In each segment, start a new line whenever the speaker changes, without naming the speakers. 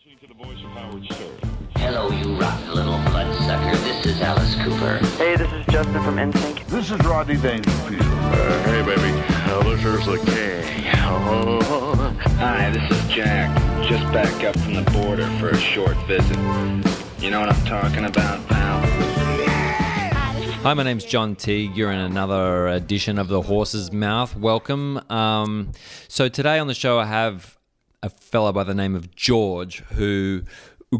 listening to the voice of Howard Stern.
Hello, you rotten little bloodsucker. This is Alice Cooper.
Hey, this is Justin from NSYNC.
This is Rodney Dangerfield.
Uh, hey, baby. Uh, this is the king. Oh.
Hi, this is Jack. Just back up from the border for a short visit. You know what I'm talking about, pal?
Hi, my name's John Teague. You're in another edition of The Horse's Mouth. Welcome. Um, so, today on the show, I have a fellow by the name of George who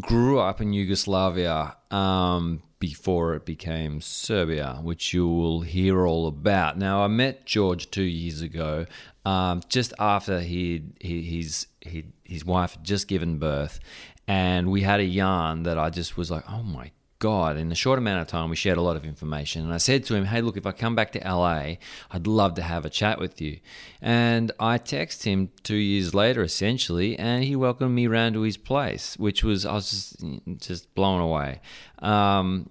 grew up in Yugoslavia um, before it became Serbia, which you will hear all about. Now, I met George two years ago, um, just after he, he his he, his wife had just given birth, and we had a yarn that I just was like, oh my God, in a short amount of time, we shared a lot of information. And I said to him, Hey, look, if I come back to LA, I'd love to have a chat with you. And I texted him two years later, essentially, and he welcomed me round to his place, which was, I was just, just blown away. Um,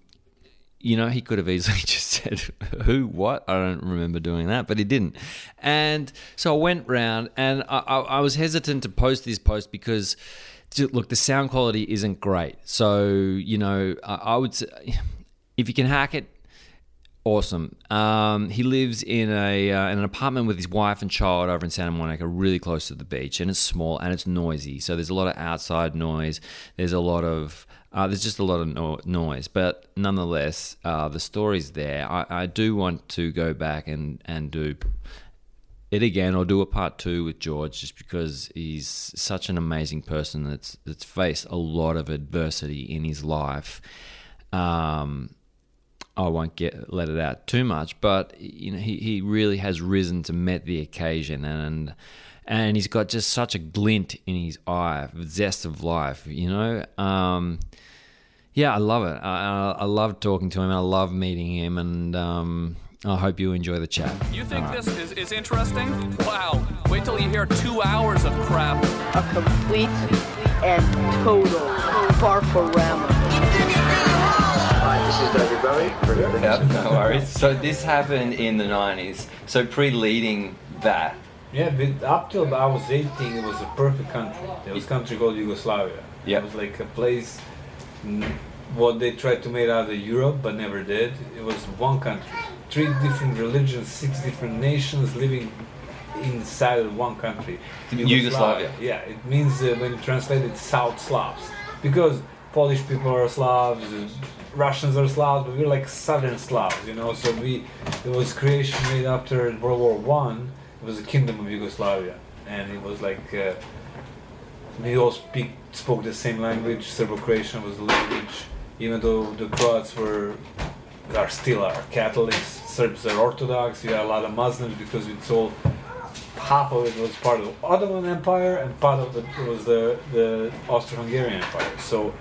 you know, he could have easily just said, Who, what? I don't remember doing that, but he didn't. And so I went round and I, I, I was hesitant to post this post because look, the sound quality isn't great. So, you know, I, I would say if you can hack it, awesome. Um, he lives in a uh, in an apartment with his wife and child over in Santa Monica, really close to the beach, and it's small and it's noisy. So there's a lot of outside noise. There's a lot of uh, there's just a lot of no- noise, but nonetheless, uh, the story's there. I, I do want to go back and and do it again or do a part two with George just because he's such an amazing person that's that's faced a lot of adversity in his life. Um, I won't get let it out too much, but you know he, he really has risen to met the occasion and and he's got just such a glint in his eye, zest of life, you know. Um, yeah, I love it. I, I, I love talking to him. I love meeting him, and um, I hope you enjoy the chat.
You think this is, is interesting? Wow. Wait till you hear two hours of crap.
a complete and total farforama.
Hi, this is David Bowie.
Yep, no worries. So this happened in the '90s. So pre-leading that,
Yeah, but up till I was 18, it was a perfect country. There was a country called Yugoslavia.
Yeah.
It was like a place, what they tried to make out of Europe, but never did. It was one country. Three different religions, six different nations living inside of one country.
Yugoslavia.
Yeah, it means uh, when you translate it, South Slavs. Because Polish people are Slavs, Russians are Slavs, but we're like Southern Slavs, you know. So we, it was creation made after World War One. It was a kingdom of Yugoslavia, and it was like uh, we all speak spoke the same language. Serbo-Croatian was the language, even though the Croats were are still are Catholics. Serbs are Orthodox. You have a lot of Muslims because it's all half of it was part of the Ottoman Empire and part of it was the, the Austro-Hungarian Empire. So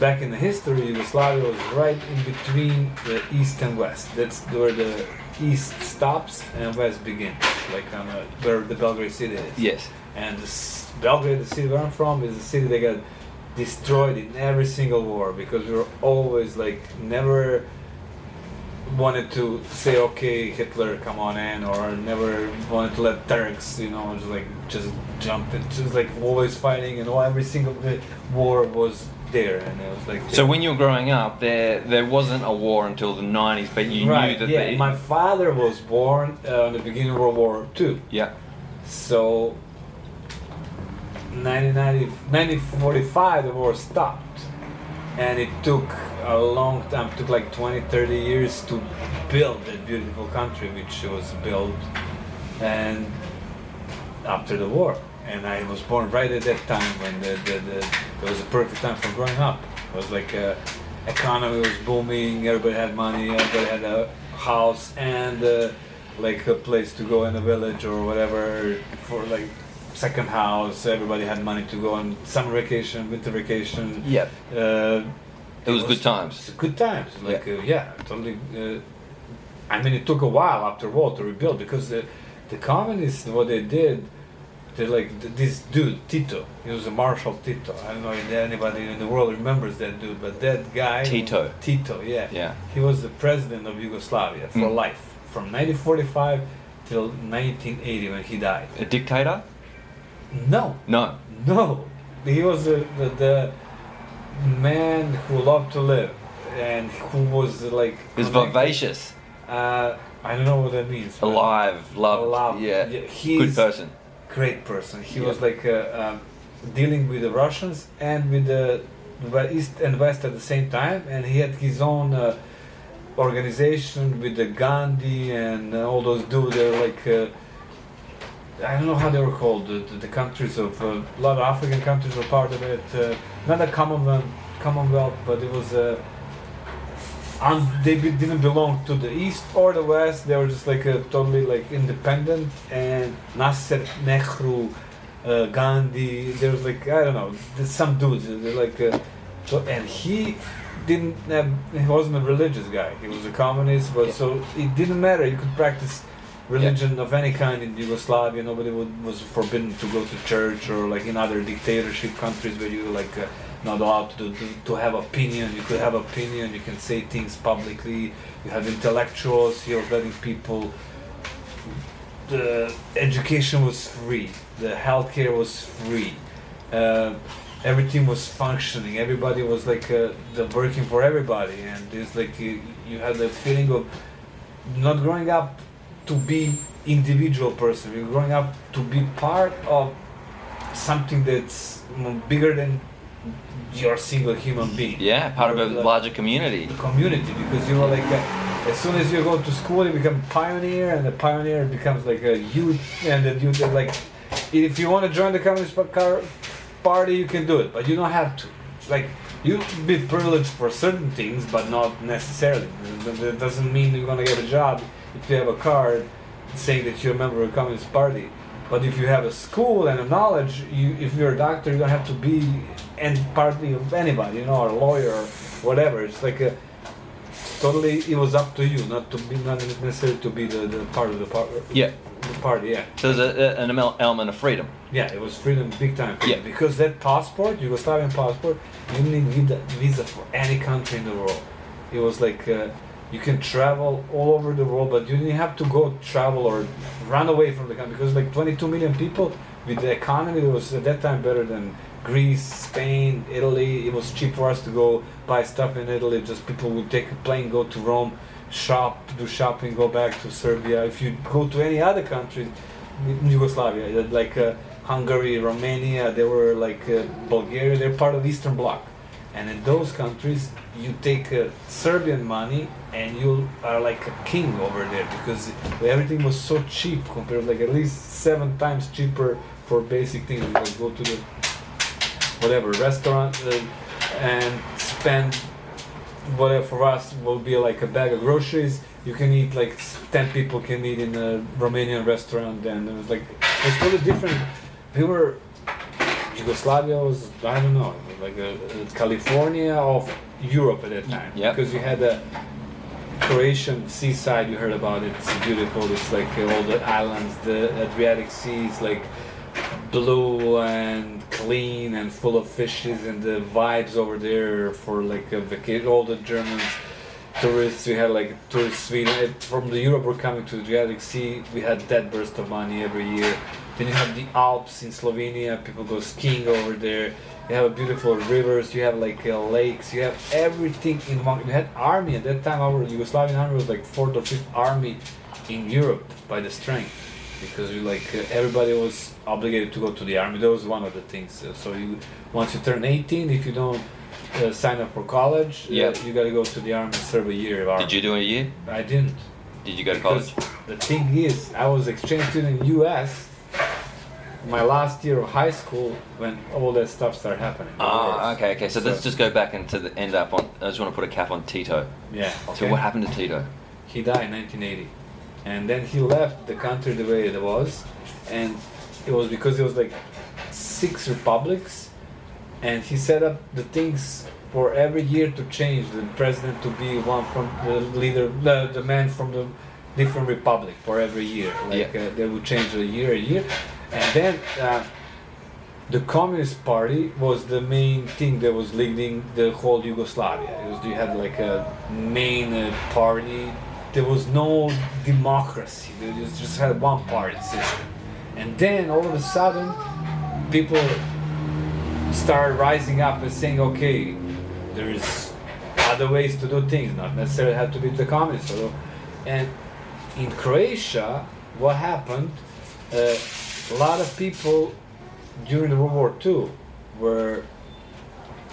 back in the history, Yugoslavia was right in between the east and west. That's where the east stops and west begins, like on a, where the Belgrade city is.
yes,
And this Belgrade, the city where I'm from, is a city that got destroyed in every single war because we were always like never wanted to say okay Hitler come on in or never wanted to let Turks you know just like just jump in. Just like always fighting and all every single war was there and it was like
So when you were growing up, there there wasn't a war until the '90s, but you
right
knew that
yeah
the
my father was born uh, in the beginning of World War Two.
Yeah.
So, 1990, 1945, the war stopped. And it took a long time, it took like 20, 30 years to build that beautiful country, which was built and after the war. And I was born right at that time when the, the, the, it was a perfect time for growing up. It was like uh, economy was booming, everybody had money, everybody had a house and uh, like a place to go in a village or whatever for like second house. Everybody had money to go on summer vacation, winter vacation.
Yeah.
Uh,
It was good times.
it's good times. Like yeah, uh, yeah totally. Uh, I mean, it took a while after war to rebuild because the the communists what they did. They like th- this dude Tito. He was a Marshal Tito. I don't know if anybody in the world remembers that dude, but that guy
Tito.
Tito, yeah.
Yeah.
He was the president of Yugoslavia for
Mm.
life, from 1945 till 1980 when he died.
a dictator.
No,
No,
no. he was the, the, the man who loved to live and who was like
He was
connected-
vivacious,
Uh, I don't know what that means.
alive, loved.
Alive.
Yeah,
Yeah,
good person.
Great person. He
Yeah.
was like uh, um, dealing with the Russians and with the East and West at the same time, and he had his own uh, organization with the Gandhi and uh, all those dudes. They were like. Uh, I don't know how they were called. The, the, the countries of uh, a lot of African countries were part of it. Uh, not a Commonwealth, Commonwealth, but it was. Uh, un, they be, didn't belong to the East or the West. They were just like a totally like independent. And Nasser Nehru, uh, Gandhi. There was like I don't know. Some dudes. They're like. Uh, so, and he didn't have. He wasn't a religious guy. He was a communist. But
Yeah.
so it didn't matter. You could practice religion of any kind in Yugoslavia. Nobody would, was forbidden to go to church or like in other dictatorship countries where you like uh, not allowed to, to to have opinion. You could have opinion. You can say things publicly. You have intellectuals. Was letting people. The education was free. The healthcare was free. Uh, everything was functioning. Everybody was like uh, the working for everybody, and it's like you, you had the feeling of not growing up to be individual person. You're growing up to be part of something that's bigger than your single human being.
Yeah, part of a
You're
larger community.
community because you know like uh, as soon as you go to school you become a pioneer and the pioneer becomes like a youth and then you then, like if you want to join the communist party you can do it but you don't have to like you be privileged for certain things but not necessarily that doesn't mean you're gonna get a job if you have a card saying that you're a member of the communist party but if you have a school and a knowledge, you, if you're a doctor, you don't have to be and partly of anybody, you know, or a lawyer or whatever. It's like a totally. It was up to you, not to be, not necessarily to be the, the part of the party.
Yeah.
The party, yeah,
So there's a, a- an element of freedom.
yeah. It was freedom, big time. Freedom.
Yeah.
Because that passport, Yugoslavian passport, you didn't need visa, visa for any country in the world. It was like. Uh, you can travel all over the world, but you didn't have to go travel or run away from the country because like 22 million people with the economy that was at that time better than Greece, Spain, Italy. It was cheap for us to go buy stuff in Italy. Just people would take a plane, go to Rome, shop, do shopping, go back to Serbia. If you go to any other country, Yugoslavia, like uh, Hungary, Romania, they were like uh, Bulgaria. They're part of the Eastern Bloc. And in those countries, you take uh, Serbian money and you are like a king over there because everything was so cheap compared, like at least seven times cheaper for basic things. You like go to the whatever restaurant uh, and spend whatever for us will be like a bag of groceries. You can eat like ten people can eat in a Romanian restaurant, and it was like it's totally different. We were Yugoslavia was I don't know like a, a California of Europe at that time
Yep.
because you had the Croatian seaside. You heard about it. It's beautiful. It's like uh, all the islands, the Adriatic Sea is like blue and clean and full of fishes and the vibes over there for like a vacation. All the Germans tourists. We had like tourists Sweden from the Europe were coming to the Adriatic Sea. We had that burst of money every year. Then you have the Alps in Slovenia. People go skiing over there. You have beautiful rivers. You have like uh, lakes. You have everything in one. We had army at that time. Our Yugoslavian army was like fourth or fifth army in Europe by the strength because we like uh, everybody was obligated to go to the army. That was one of the things. Uh, so you once you turn 18, if you don't uh, sign up for college, uh, you got to go to the army and serve a year of army.
Did you do a year?
I didn't.
Did you go to
Because
college?
the thing is, I was exchange student in U.S. My last year of high school when all that stuff started happening.
Ah, okay, okay. So, let's just go back into the end up on. I just want to put a cap on Tito.
Yeah.
So what happened to Tito?
He died in 1980, and then he left the country the way it was, and it was because it was like six republics, and he set up the things for every year to change the president to be one from the leader, the, the man from the different republic for every year. Like
Yeah.
uh, they would change a year, a year, and then. Uh, the Communist Party was the main thing that was leading the whole Yugoslavia. It was you had like a main uh, party. There was no democracy. They just had one party system. And then all of a sudden, people started rising up and saying, okay, there's other ways to do things, not necessarily have to be the communists. And in Croatia, what happened? Uh, a lot of people during the World War II were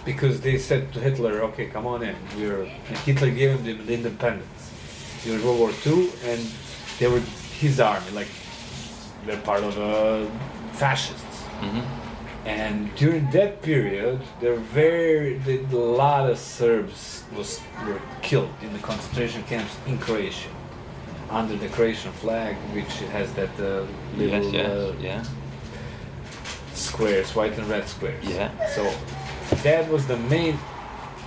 because they said to Hitler, "Okay, come on in." We're and Hitler gave them the independence during World War II, and they were his army, like they're part of uh, fascists.
Mhm.
And during that period, there were very a lot of Serbs was were killed in the concentration camps in Croatia under the Croatian flag, which has that uh, little
Yes, yes,
uh,
yeah.
squares, white and red squares.
Yeah.
So that was the main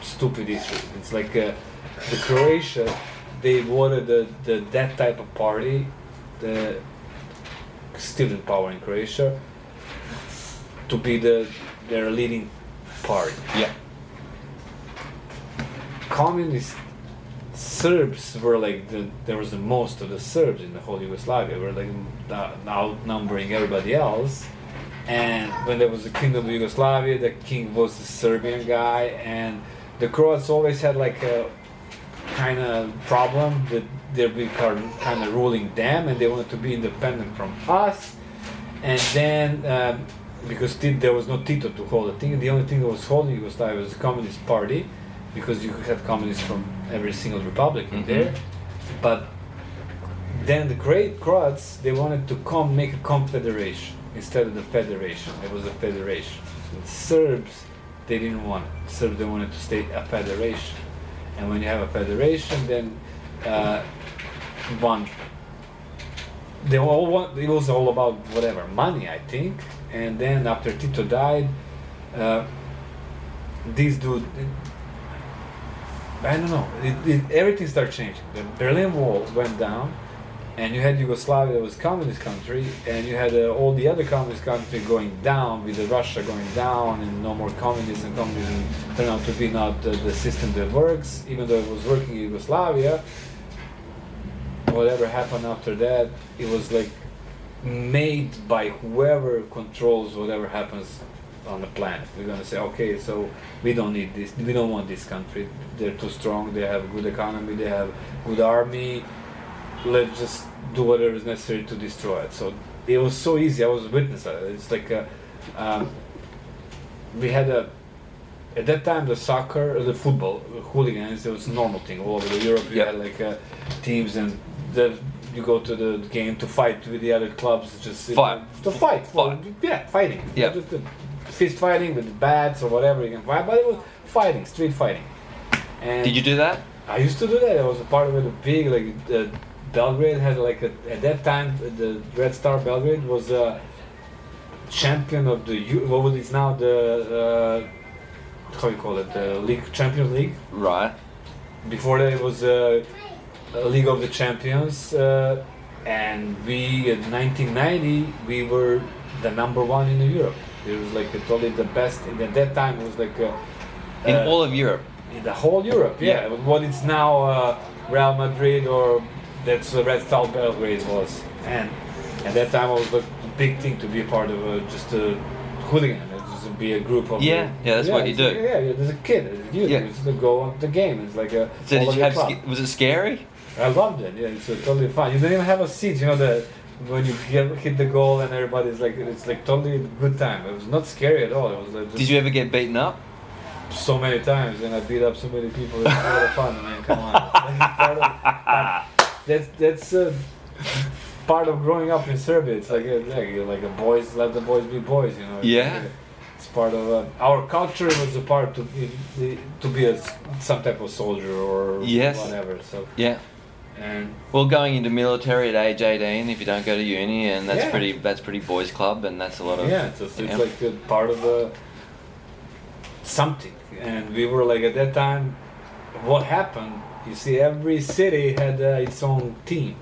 stupid issue. It's like uh, the Croatia, they wanted the, the that type of party, the still in power in Croatia, to be the their leading party.
Yeah.
Communist Serbs were like the there was the most of the Serbs in the whole Yugoslavia were like outnumbering everybody else. And when there was the kingdom of Yugoslavia, the king was the Serbian guy, and the Croats always had like a kind of problem that they're kind of ruling them, and they wanted to be independent from us. And then, um, because there was no Tito to hold the thing, the only thing that was holding Yugoslavia was the Communist Party, because you had communists from every single republic in
Mhm.
there. But then the great Croats, they wanted to come make a confederation instead of the federation. It was a federation. Serbs, they didn't want it. Serbs, they wanted to stay a federation. And when you have a federation, then uh, one they all want it was all about whatever money i think and then after tito died uh, this dude i don't know. It, it, everything started changing. The berlin wall went down and you had yugoslavia that was communist country and you had uh, all the other communist countries going down with russia going down and no more communism communism turned out to be not the, the system that works. Even though it was working in yugoslavia whatever happened after that, it was like made by whoever controls whatever happens on the planet. We're gonna say, okay, so we don't need this. We don't want this country. They're too strong. They have a good economy. They have good army. Let's just do whatever is necessary to destroy it. So it was so easy. I was a witness. It's like a, um, we had a at that time the soccer, the football, hooligans, it was a normal thing all over the Europe. You
Yep.
had like uh, teams and the, you go to the game to fight with the other clubs, just
Fight.
to fight,
Fight.
yeah, fighting,
Yep.
The fist fighting with bats or whatever you can fight, but it was fighting, street fighting. And
Did you do that?
I used to do that. I was a part of it. A big like uh, Belgrade had like a, at that time the Red Star Belgrade was a champion of the what was it now the uh, how you call it the league Champions League.
Right.
Before that it was uh, a League of the Champions, uh, and we in 1990 we were the number one in Europe. It was like totally the best. And at that time it was like. Uh,
In
uh,
all of Europe.
in the whole Europe, yeah.
Yeah.
What it's now uh, Real Madrid or that's the Red Star Belgrade was, and at that time it was a big thing to be a part of a, just a hooligan, uh, just to be a group of
Yeah, yeah, that's what you
it's-
do.
Yeah, yeah, there's a kid, a youth,
Yeah.
it's to go on the game. It's like a
So did you have?
club.
Was it scary?
I loved it. Yeah, it's uh, totally fun. You don't even have a seat. You know the when you hit, hit the goal and everybody's like it's like totally good time. It was not scary at all. It was like
Did you ever get beaten up?
so many times and I beat up so many people. It's a lot of fun, man. Come on. That's part of- that's that's uh, part of growing up in Serbia. It's like a, like, like a boys let the boys be boys. You know.
Yeah.
a- it's part of uh, our culture. It was a part to be to be a, some type of soldier or
Yes.
whatever. So
Yeah.
And
Well, going into military at age 18, if you don't go to uni, and that's
Yeah.
pretty that's pretty boys club, and that's a lot of
yeah, it's, it's like a part of the something. And we were like at that time, what happened? You see, every city had uh, its own team,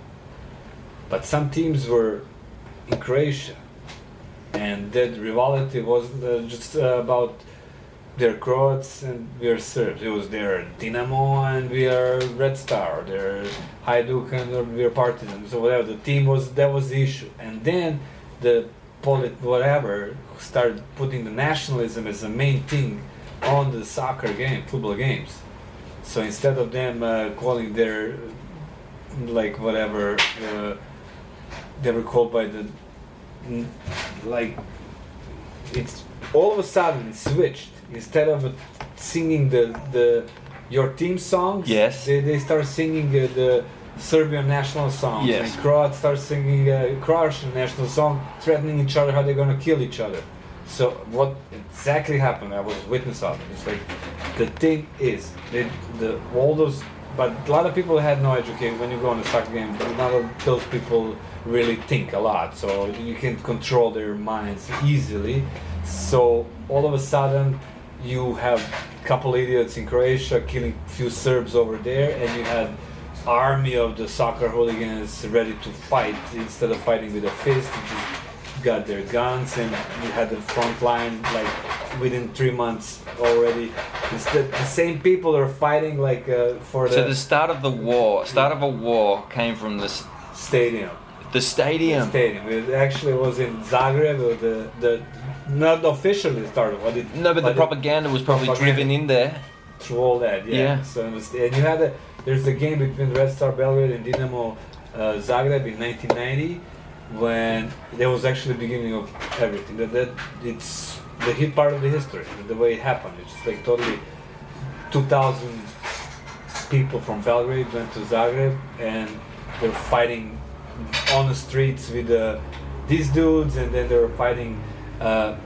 but some teams were in Croatia, and that rivalry wasn't uh, just uh, about they're Croats and we are Serbs. It was their Dinamo and we are Red Star. They're Hajduk and we are Partizan. So whatever the team was, that was the issue. And then the polit whatever started putting the nationalism as the main thing on the soccer game, football games. So instead of them uh, calling their like whatever uh, they were called by the like it's all of a sudden it switched instead of singing the the your team songs
Yes.
they, they start singing uh, the Serbian national songs.
Yes.
and Croats start singing uh, Croatian national song threatening each other how they're gonna kill each other. So what exactly happened I was witness of it. It's like the thing is they, the all those but a lot of people had no education when you go on a soccer game none of those people really think a lot. So you can control their minds easily. So all of a sudden you have a couple idiots in croatia killing few serbs over there and you had army of the soccer hooligans ready to fight instead of fighting with a fist you just got their guns and you had the front line like within three months already. Instead the same people are fighting like uh, for the,
So the start of the war, start of a war, came from this
stadium
the stadium.
stadium. It actually was in Zagreb. The the not officially started, but it
No, but the
it-
propaganda was probably
propaganda.
driven in there.
through all that. Yeah.
Yeah.
So it was, and you had a there's a game between Red Star Belgrade and Dinamo uh, Zagreb in 1990 when there was actually the beginning of everything. That that it's the hit part of the history. The way it happened. It's just like totally 2,000 people from Belgrade went to Zagreb and they're fighting on the streets with uh, these dudes, and then they were fighting uh,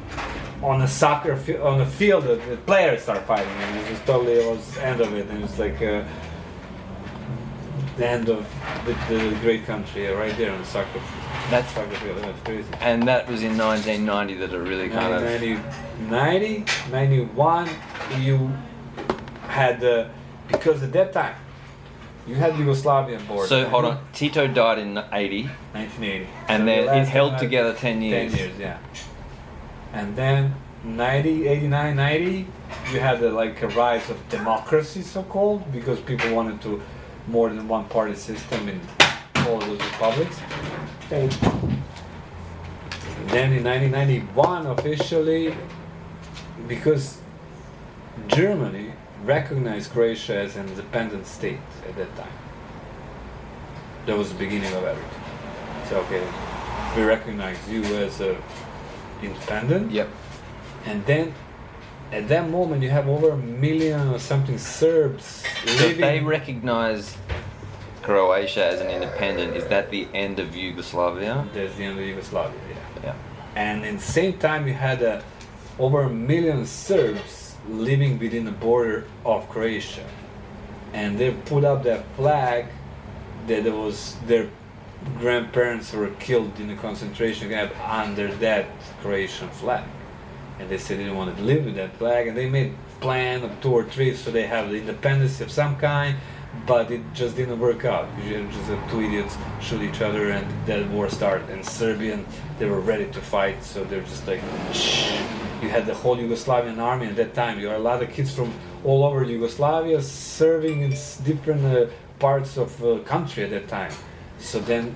on a soccer fi- on a field. The, the players start fighting, and it was totally it was end of it, and it's like uh, the end of the, the great country uh, right there on the soccer.
That's-
soccer field. That's crazy.
And that was in 1990 that it really kind of.
90, 90, 91, you had, uh, because at that time, you had Yugoslavia on board.
So hold on, Tito died in 80,
1980.
and
So
then
the
it held together 10 years.
10 years, yeah. And then 90, 89, 90, you had like a rise of democracy, so called, because people wanted to more than one party system in all those republics. And then in 1991, officially, because Germany recognized Croatia as an independent state at that time. That was the beginning of everything. So okay, we recognize you as a independent.
Yep.
And then at that moment you have over a million or something Serbs
So if
living.
they recognize Croatia as an independent, is that the end of Yugoslavia?
That's the end of Yugoslavia, yeah.
Yeah.
And in the same time you had uh, over a million Serbs living within the border of Croatia. And they put up that flag that was their grandparents were killed in a concentration camp under that Croatian flag. And they said they didn't want to live with that flag and they made plan of two or three so they have the independence of some kind but it just didn't work out. You just uh, two idiots shoot each other and that war started. And Serbian, they were ready to fight, so they're just like, shh. You had the whole Yugoslavian army at that time. You had a lot of kids from all over Yugoslavia serving in different uh, parts of uh, country at that time. So then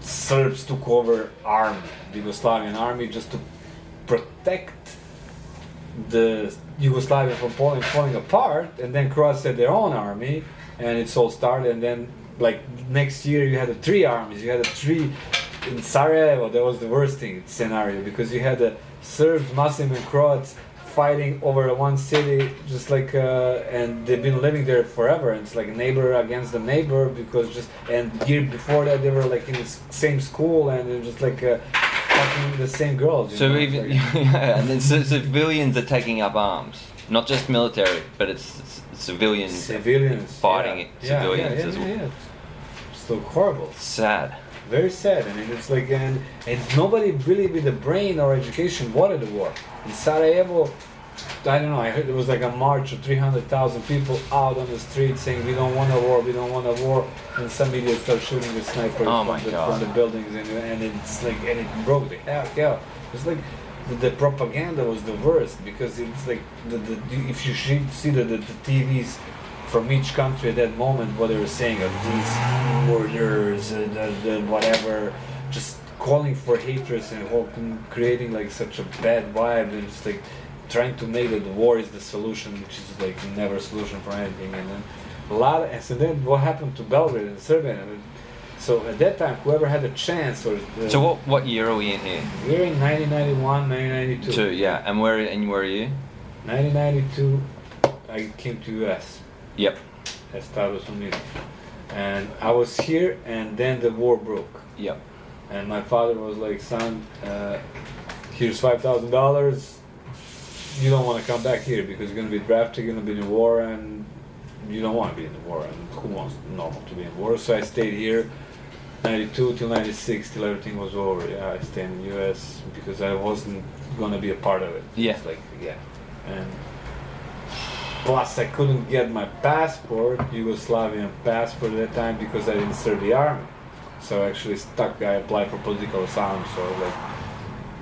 Serbs took over army, the Yugoslavian army, just to protect the Yugoslavia from falling, falling apart, and then Croats had their own army, and it's all started. And then, like next year, you had three armies. You had three in Sarajevo. That was the worst thing scenario because you had the Serbs, Muslim, and Croats fighting over one city, just like, uh, and they've been living there forever. And it's like neighbor against the neighbor because just and year before that they were like in the same school and they're just like. Uh, fucking the same girls. you
So
know,
even
like-
yeah, and then c- civilians are taking up arms, not just military, but it's c- civilians.
civilians
fighting
yeah.
it- civilians
yeah, yeah,
as well.
yeah, yeah. So horrible,
Sad.
Very sad. I mean, it's like and and nobody really with the brain or education wanted the war. In Sarajevo, I don't know. I heard it was like a march of three hundred thousand people out on the street saying we don't want a war, we don't want a war, and some idiots start shooting with snipers
Oh
from, the, from the buildings, and, and it's like and it broke the hell. Yeah, it's like. The, the propaganda was the worst because it's like the, the, if you see see the, the, the TVs from each country at that moment what they were saying of these murders uh, the, the whatever just calling for hatred and hoping, creating like such a bad vibe and just like trying to make that war is the solution, which is like never a solution for anything. And then a lot, of, and so then what happened to Belgrade and Serbia? I mean, so at that time, whoever had a chance or uh,
So what what year are we in here?
we're in 1991, 1992.
Two, yeah. And where and where are you?
1992, I came to US.
Yep.
Estados Unidos. And I was here, and then the war broke.
Yep.
And my father was like, "Son, uh, here's five thousand dollars. You don't want to come back here because you're gonna be drafted, you're gonna be in a war, and you don't want to be in the war. And who wants normal to be in war?" So I stayed here, 92 till 96, till everything was over. Yeah, I stayed in the U.S. because I wasn't gonna be a part of it.
Yeah.
It's like yeah, and plus I couldn't get my passport, Yugoslavian passport at that time because I didn't serve the army. So actually stuck. I applied for political asylum, so like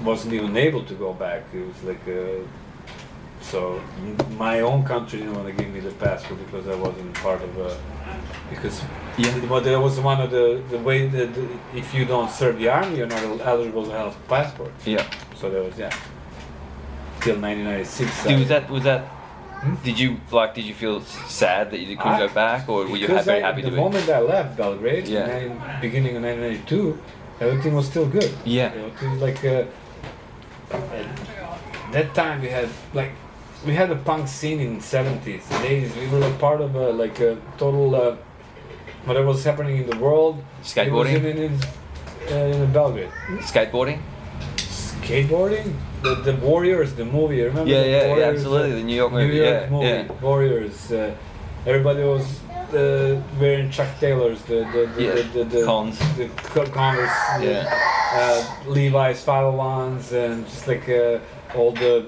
wasn't even able to go back. It was like uh, so my own country didn't want to give me the passport because I wasn't part of a because
Yeah.
well, that was one of the the way that the, if you don't serve the army, you're not eligible to have a passport.
Yeah.
So that was yeah. Till 1996.
Dude, was that was that? Did you like? Did you feel sad that you couldn't
I-
go back, or were you very
I-
happy
the
to be?
moment I left Belgrade,
Yeah.
in beginning of 1992, everything was still good.
Yeah.
It was like uh, at that time we had like we had a punk scene in 70s, 80s. We were like part of a like a total uh, whatever was happening in the world. It was
Skateboarding?
in, in, in, uh, in Belgrade.
Skateboarding?
Skateboarding. The, the Warriors, the movie. Remember?
Yeah, yeah, yeah, absolutely,
uh,
the New York
New
movie,
York
yeah,
movie.
yeah.
Warriors. Uh, everybody was uh, wearing Chuck Taylors, the the the,
Yeah,
the, the, the
Cons.
the co- Converse,
Yeah.
uh, Levi's 501s, and just like uh, all the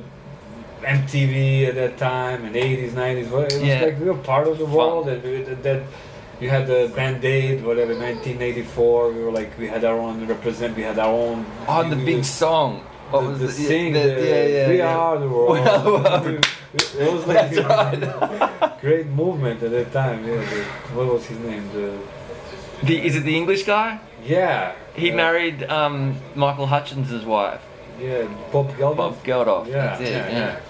MTV at that time and 80s, 90s. Well, It was
Yeah.
like we were part of the world, and we, that- that you had the Band Aid, whatever, 1984. We were like we had our own represent. We had our own.
Oh, the big song. What
the,
was
the
the,
sing,
the-
the,
yeah, yeah,
we
yeah.
are the world.
We are the world.
it was like
That's
a great movement at that time. Yeah, the, what was his name? The
The, is it the English guy?
yeah,
He married um, Michael Hutchence' wife,
Yeah, Bob Geldof.
Bob Geldof.
Yeah,
That's it,
yeah,
yeah.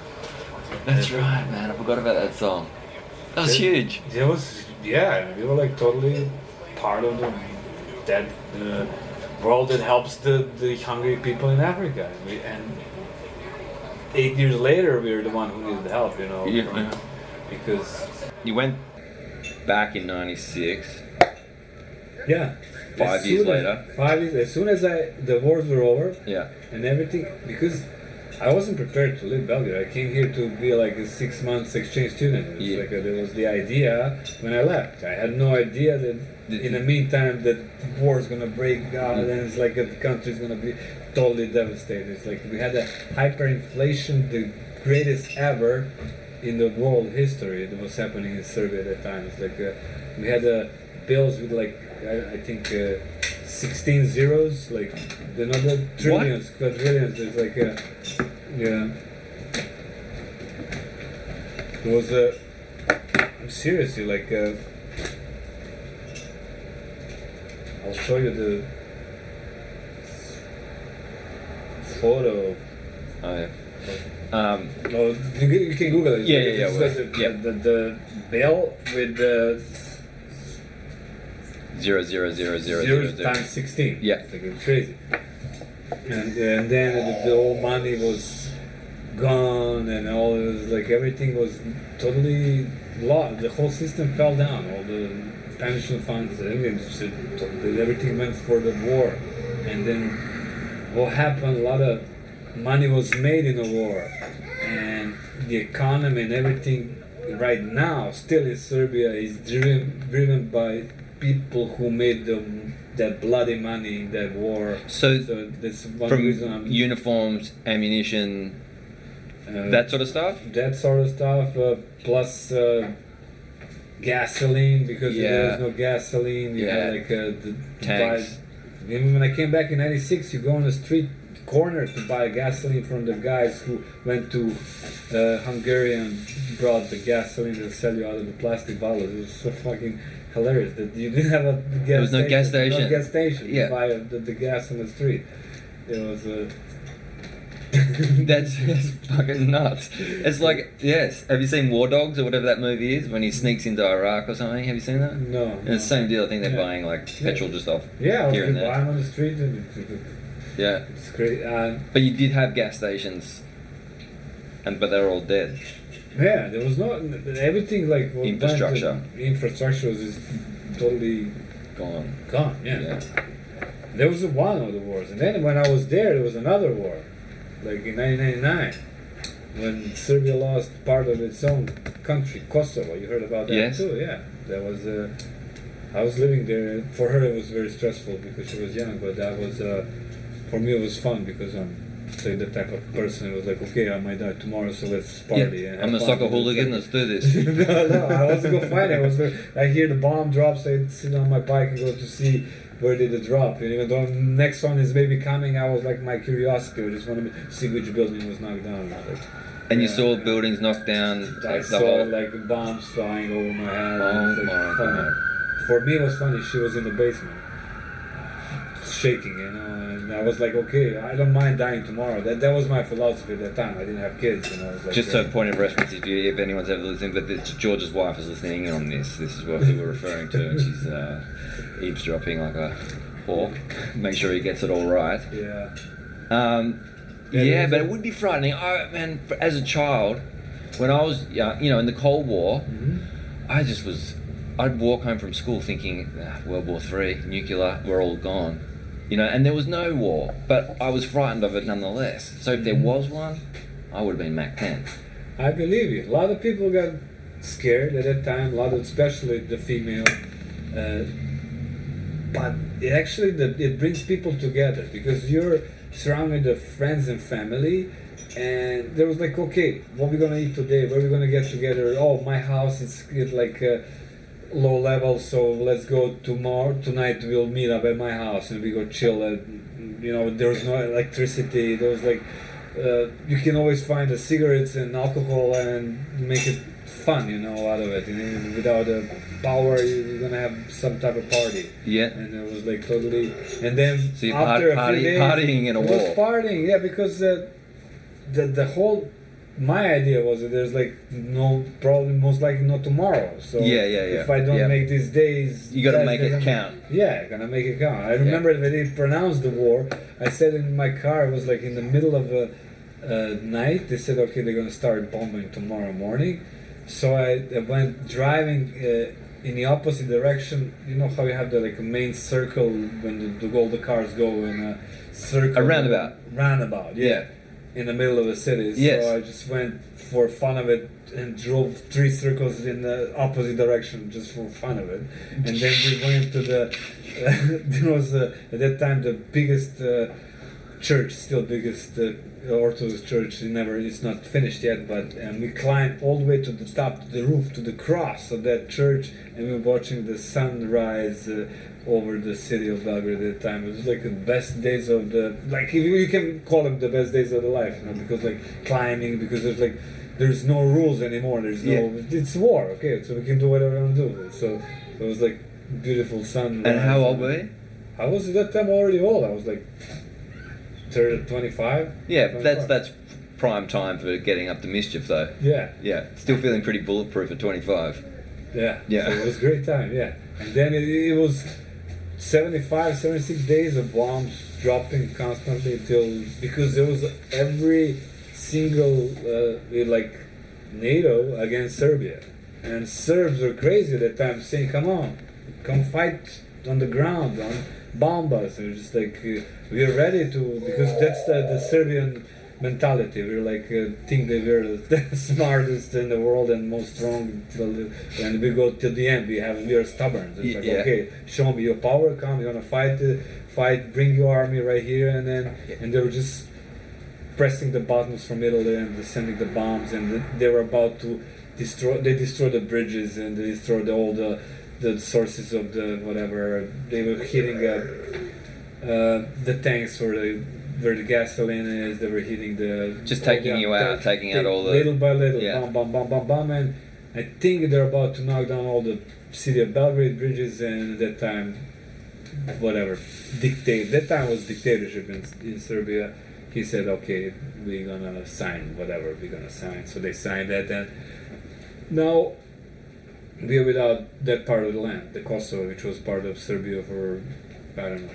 That's right, man. I forgot about that song. That was
Yeah.
huge.
It was yeah. We were like totally part of the that uh, world that helps the, the hungry people in Africa. And, we, and eight years later, we were the one who needed help. You know,
Yeah,
from-
yeah.
because
You went back in '96.
yeah.
Five years
as-
later.
Five years. As soon as I the wars were over,
Yeah.
and everything because I wasn't prepared to leave Belgrade. I came here to be like a six months exchange student. It was
Yeah.
like a, was the idea when I left. I had no idea that
Did
in the meantime that war is gonna break out and it's like the country is gonna be totally devastated. It's like we had a hyperinflation, the greatest ever in the world history that was happening in Serbia at that time. It's like uh, we had uh, bills with like I, I think uh, 16 zeros, like they're not the trillions, quadrillions. It's like uh, yeah. It was a seriously like uh, I'll show you the photo.
Oh, yeah. Um,
No, you, you can Google it.
Yeah, yeah, yeah,
like the,
yeah.
the, the bill with the
zero zero zero zero zero
times 16.
Yeah.
It's like crazy. And, and then the, the whole money was gone and all it was like everything was totally lost. The whole system fell down. All the pension funds, everything, just, everything went for the war. And then what happened? A lot of money was made in the war, and the economy and everything right now still in Serbia is driven driven by people who made the, that bloody money in that war.
So,
So that's one
from
reason I'm
uniforms, ammunition,
uh,
that sort of stuff.
that sort of stuff, uh, plus uh, gasoline because there was no gasoline. You
Yeah.
had like uh, the
Tanks.
buy- Even when I came back in '96, you go on the street, corner to buy gasoline from the guys who went to uh, Hungary and brought the gasoline to sell you out of the plastic bottles. It was so fucking hilarious that you didn't have a gas
There was no gas station.
No gas station.
Yeah.
Buy the, the gas on the street. It was. Uh,
That's, that's fucking nuts. It's like yes. Have you seen War Dogs or whatever that movie is when he sneaks into Iraq or something? Have you seen that?
no.
And it's the same deal. I think they're
Yeah.
buying like petrol just off
Yeah,
here and
was buy them on the street and
Yeah,
it's great. Uh,
but you did have gas stations, and but they're all dead.
Yeah, there was not everything like what
Infrastructure.
infrastructure was just totally
Gone.
gone. Yeah.
Yeah.
There was one of the wars, and then when I was there, there was another war, like in 1999, when Serbia lost part of its own country, Kosovo. You heard about that
Yes.
too? Yeah, that was. Uh, I was living there. For her, it was very stressful because she was young, but that was. Uh, for me, it was fun because I'm like the type of person who was like, okay, I might die tomorrow, so let's party.
Yeah.
and
I'm a
fun."
soccer hooligan. Let's do this.
no, no, I wasn't go fight. I was. I hear the bomb drops. I sit on my bike and go to see where did it drop. And even though next one is maybe coming, I was like my curiosity. I just wanted to see which building was knocked down. Like,
And you
yeah,
saw
yeah.
buildings knocked down.
I
Like the
saw
whole.
like bombs flying over my head.
Oh
was, like,
my
funny.
God.
For me, it was funny. She was in the basement, shaking, you know. And I was like, okay, I don't mind dying tomorrow. That that was my philosophy at that time. I didn't have kids, you know. Like,
Just
uh,
a point of reference, if, you, if anyone's ever listening, but it's George's wife is listening in on this. This is what we were referring to, and she's uh, eavesdropping like a hawk. Make sure he gets it all right.
Yeah.
Um,
Yeah,
yeah, but it would be frightening. I, man, as a child, when I was, uh, you know, in the Cold War,
Mm-hmm.
I just was. I'd walk home from school thinking, ah, World War Three, nuclear, we're all gone, you know, and there was no war, but I was frightened of it nonetheless. So if there was one, I would have been Mac Ten.
I believe you. A lot of people got scared at that time. A lot of, especially the female. Uh, but it actually, the, it brings people together because you're surrounded with friends and family. And there was like, okay, what we gonna eat today? Where we gonna get together? Oh, my house is it's like uh, low level, so let's go tomorrow. Tonight we'll meet up at my house and we go chill. At, you know, there was no electricity. There was like uh, you can always find the cigarettes and alcohol and make it fun, you know, out of it. And without a power, you're gonna have some type of party.
Yeah.
And it was like totally. And then
So
after
part-
a few days,
partying in a
it
war.
was partying, yeah, because uh, the the whole. My idea was that there's like no probably most likely no tomorrow. So
Yeah, yeah, yeah.
If I don't
Yeah.
make these days,
You gotta make it count.
yeah, gonna make it count. I remember when they pronounced the war. I said in my car, it was like in the middle of a, a night. They said, okay, they're gonna start bombing tomorrow morning. So I, I went driving uh, in the opposite direction. You know how you have the like main circle when the, the all the cars go in a circle.
A roundabout.
Roundabout. Yeah.
Yeah.
In the middle of the city.
Yes.
So I just went for fun of it and drove three circles in the opposite direction just for fun of it. And then we went to the. there was uh, at that time the biggest uh, church, still biggest uh, Orthodox church. It never, it's not finished yet, but and we climbed all the way to the top, to the roof, to the cross of that church, and we were watching the sunrise. Uh, over the city of Belgrade at the time, it was like the best days of the like you, you can call them the best days of the life, you know, because like climbing, because there's like there's no rules anymore. There's no
Yeah.
it's war, okay, so we can do whatever we want to do. So it was like beautiful sun.
And how old were you?
I was at that time already old. I was like 30, 25.
Yeah, that's
25.
that's prime time for getting up to mischief, though.
Yeah,
Yeah, still feeling pretty bulletproof at 25.
yeah,
Yeah.
So it was a great time. Yeah, and then it, it was 75, 76 days of bombs dropping constantly until because there was every single uh, like NATO against Serbia, and Serbs were crazy at that time, saying, "Come on, come fight on the ground, on bomb us." They're just like, uh, "We're ready to," because that's the, the Serbian mentality. We're like uh, think that we're the smartest in the world and most strong, and we go till the end. We have we are stubborn. It's like,
Yeah.
okay, show me your power. Come, you wanna fight? Uh, fight. Bring your army right here, and then and they were just pressing the buttons from Italy and sending the bombs, and th- they were about to destroy. They destroyed the bridges and they destroyed all the the sources of the whatever. They were hitting uh, uh, the tanks or the where the gasoline is. They were hitting the
Just taking you out,
ta-
taking out all the-
little by little,
Yeah.
bam, bam, bam, bam, bam, and I think they're about to knock down all the city of Belgrade bridges, and at that time, whatever, dictate. That time was dictatorship in, in Serbia. He said, "Okay, we're gonna sign whatever we're gonna sign." So they signed that, and now we are without that part of the land, the Kosovo, which was part of Serbia for I don't know,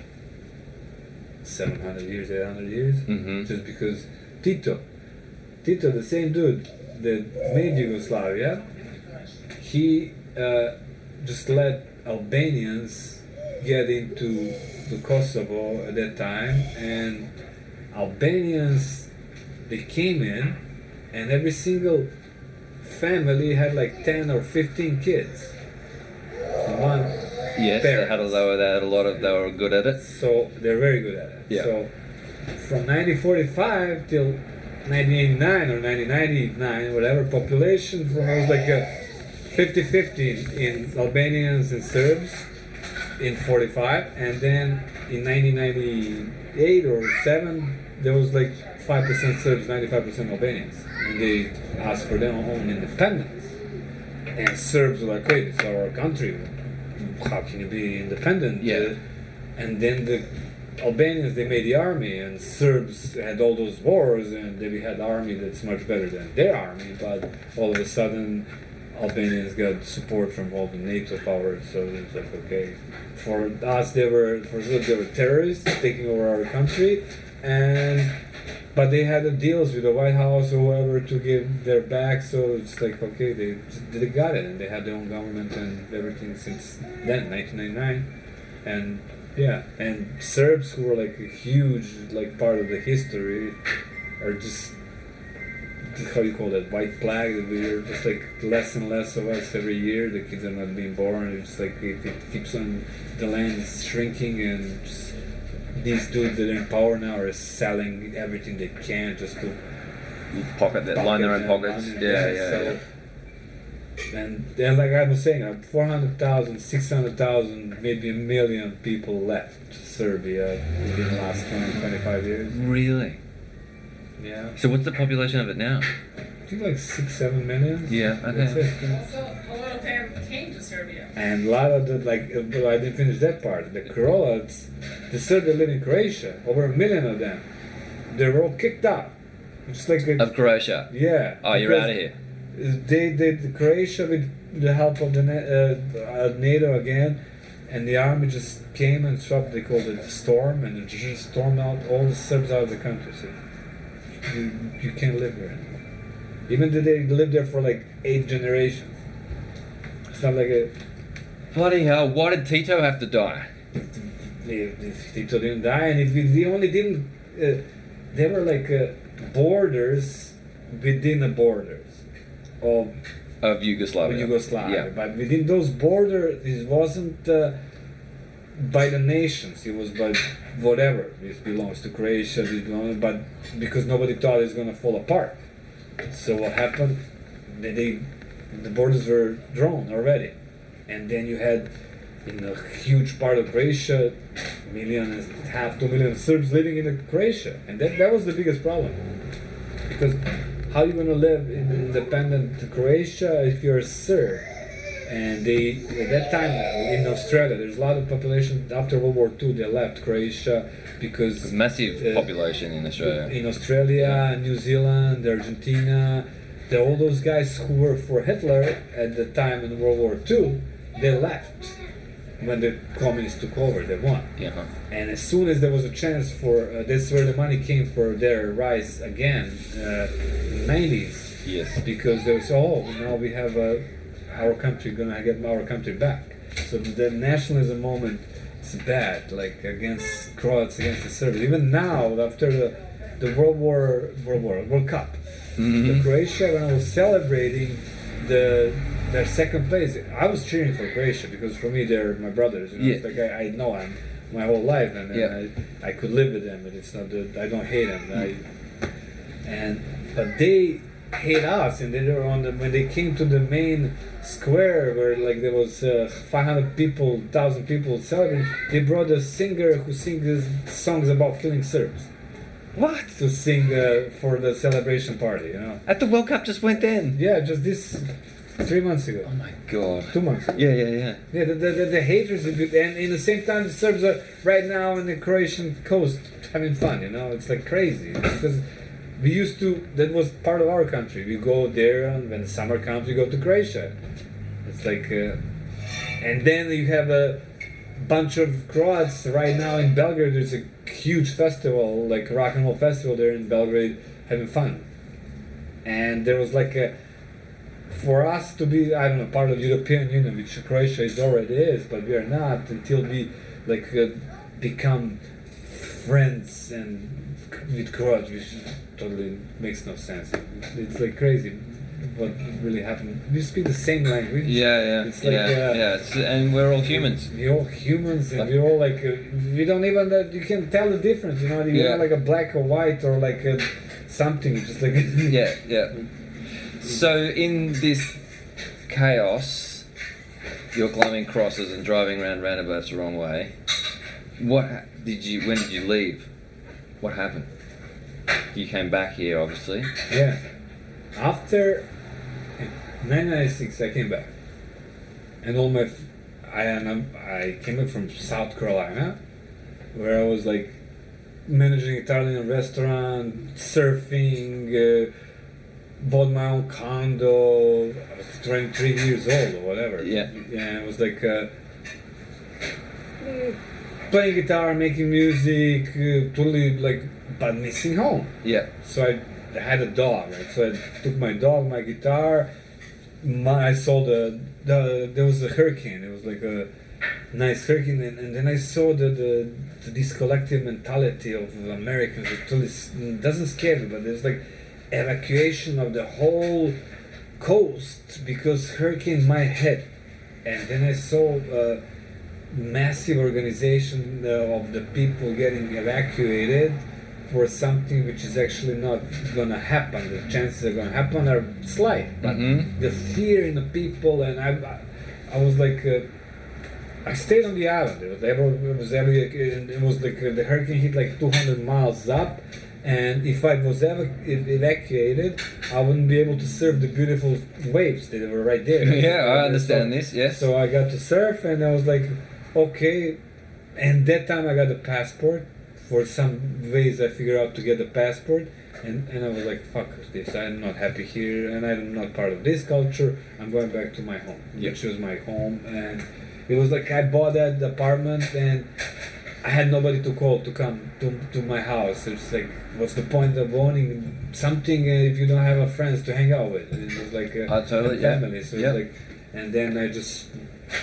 seven hundred years, eight hundred years,
Mhm.
just because Tito, Tito, the same dude that made Yugoslavia, he uh, just let Albanians get into the Kosovo at that time, and Albanians they came in, and every single family had like ten or fifteen kids. One
Yes, they had a they were, they had a lot of they were good at it.
so they're very good at it.
Yeah.
So from 1945 till 1989 or 1999, whatever, population from it was like a 50-50 in Albanians and Serbs in 45, and then in 1998 or 7, there was like 5% Serbs, 95% Albanians, and they asked for their own independence. And Serbs were like, "Wait, it's our country. How can you be independent?"
Yeah.
And then the Albanians they made the army, and Serbs had all those wars, and they had army that's much better than their army. But all of a sudden, Albanians got support from all the NATO powers, so it's like okay. For us, they were for sure they were terrorists taking over our country, and but they had the deals with the White House or whoever to give their back. So it's like okay, they they got it, and they had their own government and everything since then, 1999, and yeah, and Serbs who were like a huge like part of the history are just how you call that white flag we're just like less and less of us every year. The kids are not being born. It's like it, it keeps on the land is shrinking and just, these dudes that are in power now are selling everything they can just to
Pocket that line their own pockets.
money.
Yeah, yeah,
so,
yeah.
And then, like I was saying, uh, 400,000, 600,000, maybe a million people left Serbia within the last 20, 25 years.
Really?
Yeah.
So what's the population of it now?
I think like six, seven million.
Yeah,
That's
okay.
it.
Also, a lot of them came to Serbia.
And a lot of the, like, uh, well, I didn't finish that part. The Croats, the Serbs that live in Croatia, over a million of them, they were all kicked out. It's like a,
Of Croatia.
yeah.
Oh, you're out of here.
They did Croatia with the help of the uh, uh, NATO again, and the army just came and swept. They called it a storm, and it just stormed out all the Serbs out of the country. So you you can't live there anymore. Even though they lived there for like eight generations. It's not like a
Bloody hell! Why did Tito have to die?
they, if Tito didn't die, and if they only didn't, uh, they were like uh, borders within the borders of
Of Yugoslavia.
of Yugoslavia.
Yeah.
But within those borders, it wasn't uh, by the nations. It was by whatever. This belongs to Croatia. This belongs, but because nobody thought it's going to fall apart. So what happened? They, they the borders were drawn already, and then you had in a huge part of Croatia, million and a half, two million Serbs living in Croatia, and that that was the biggest problem. Because how are you going to live in independent Croatia if you're a Serb? And they at that time in Australia, there's a lot of population after World War II. They left Croatia because
Massive
uh,
population in Australia.
in Australia, New Zealand, Argentina, the, all those guys who were for Hitler at the time in World War II, they left when the communists took over. They won.
Yeah.
And as soon as there was a chance for, uh, that's where the money came for their rise again, uh, in the 90s.
Yes.
Because there was, oh, now we have uh, our country, gonna get our country back. So the nationalism moment is bad, like against Croats, against the Serbs. Even now, after the, the World War, World War, World Cup, mm-hmm. the Croatia, when I was celebrating the their second place, I was cheering for Croatia because for me they're my brothers. You know?
Yeah.
It's like I, I know I'm my whole life, and, and
Yeah.
I, I could live with them, but it's not that I don't hate them. I, and but they hate us, and they were on the when they came to the main square where like there was uh, 500 people, 1,000 people celebrating. They brought a singer who sings songs about killing Serbs.
What?
to sing uh, for the celebration party. You know.
At the World Cup just went in
Yeah, just this three months ago.
Oh my god.
Two months. Ago.
Yeah, yeah, yeah.
Yeah, the, the, the, the haters, and in the same time, the Serbs are right now in the Croatian coast having fun. You know, it's like crazy because we used to. That was part of our country. We go there, and when summer comes, we go to Croatia. It's like, uh, and then you have a bunch of Croats right now in Belgrade. There's a huge festival, like a rock and roll festival there in Belgrade, having fun. And there was like a for us to be I don't know part of European Union, which Croatia is already is, but we are not until we like uh, become friends and with Croats, which totally makes no sense. It's like crazy what really happened. We speak the same language.
Yeah, yeah,
It's like,
yeah,
uh,
yeah. It's, and we're all humans.
We're all humans, and we're all like uh, we don't even that you can tell the difference. You know, you're
Yeah.
like a black or white or like a something. Just like
Yeah, yeah. So in this chaos, you're climbing crosses and driving around roundabouts the wrong way. What did you? When did you leave? What happened? You came back here, obviously.
Yeah. After 1996, I came back, and all my, f- I and I came back from South Carolina, where I was like managing Italian restaurant, surfing, uh, bought my own condo. I was 23 years old or whatever.
Yeah.
Yeah, it was like. Uh, Playing guitar, making music, uh, totally like, but missing home.
Yeah.
So I, had a dog, right? So I took my dog, my guitar. My, I saw the, the there was a hurricane. It was like a nice hurricane, and, and then I saw the, the, the this collective mentality of Americans. It totally doesn't scare me, but there's like evacuation of the whole coast because hurricane might hit, and then I saw. Uh, massive organization uh, of the people getting evacuated for something which is actually not gonna happen. The chances are gonna happen are slight, but
Mhm.
the fear in the people and I, I, I was like, uh, I stayed on the island. It was ever, it was ever, it was like uh, the hurricane hit like 200 miles up. And if I was ever ev- evacuated, I wouldn't be able to surf the beautiful waves that were right there.
Yeah, I
So-
understand this, yes.
So I got to surf, and I was like, okay. And that time I got a passport. For some ways, I figured out to get a passport, and, and I was like, fuck this. I'm not happy here, and I'm not part of this culture. I'm going back to my home, which was my home, and it was like I bought that apartment, and I had nobody to call to come to, to my house. It's like, what's the point of owning something uh, if you don't have a friends to hang out with? And it was like a,
totally,
a
yeah.
family. So
Yeah.
it's like, and then I just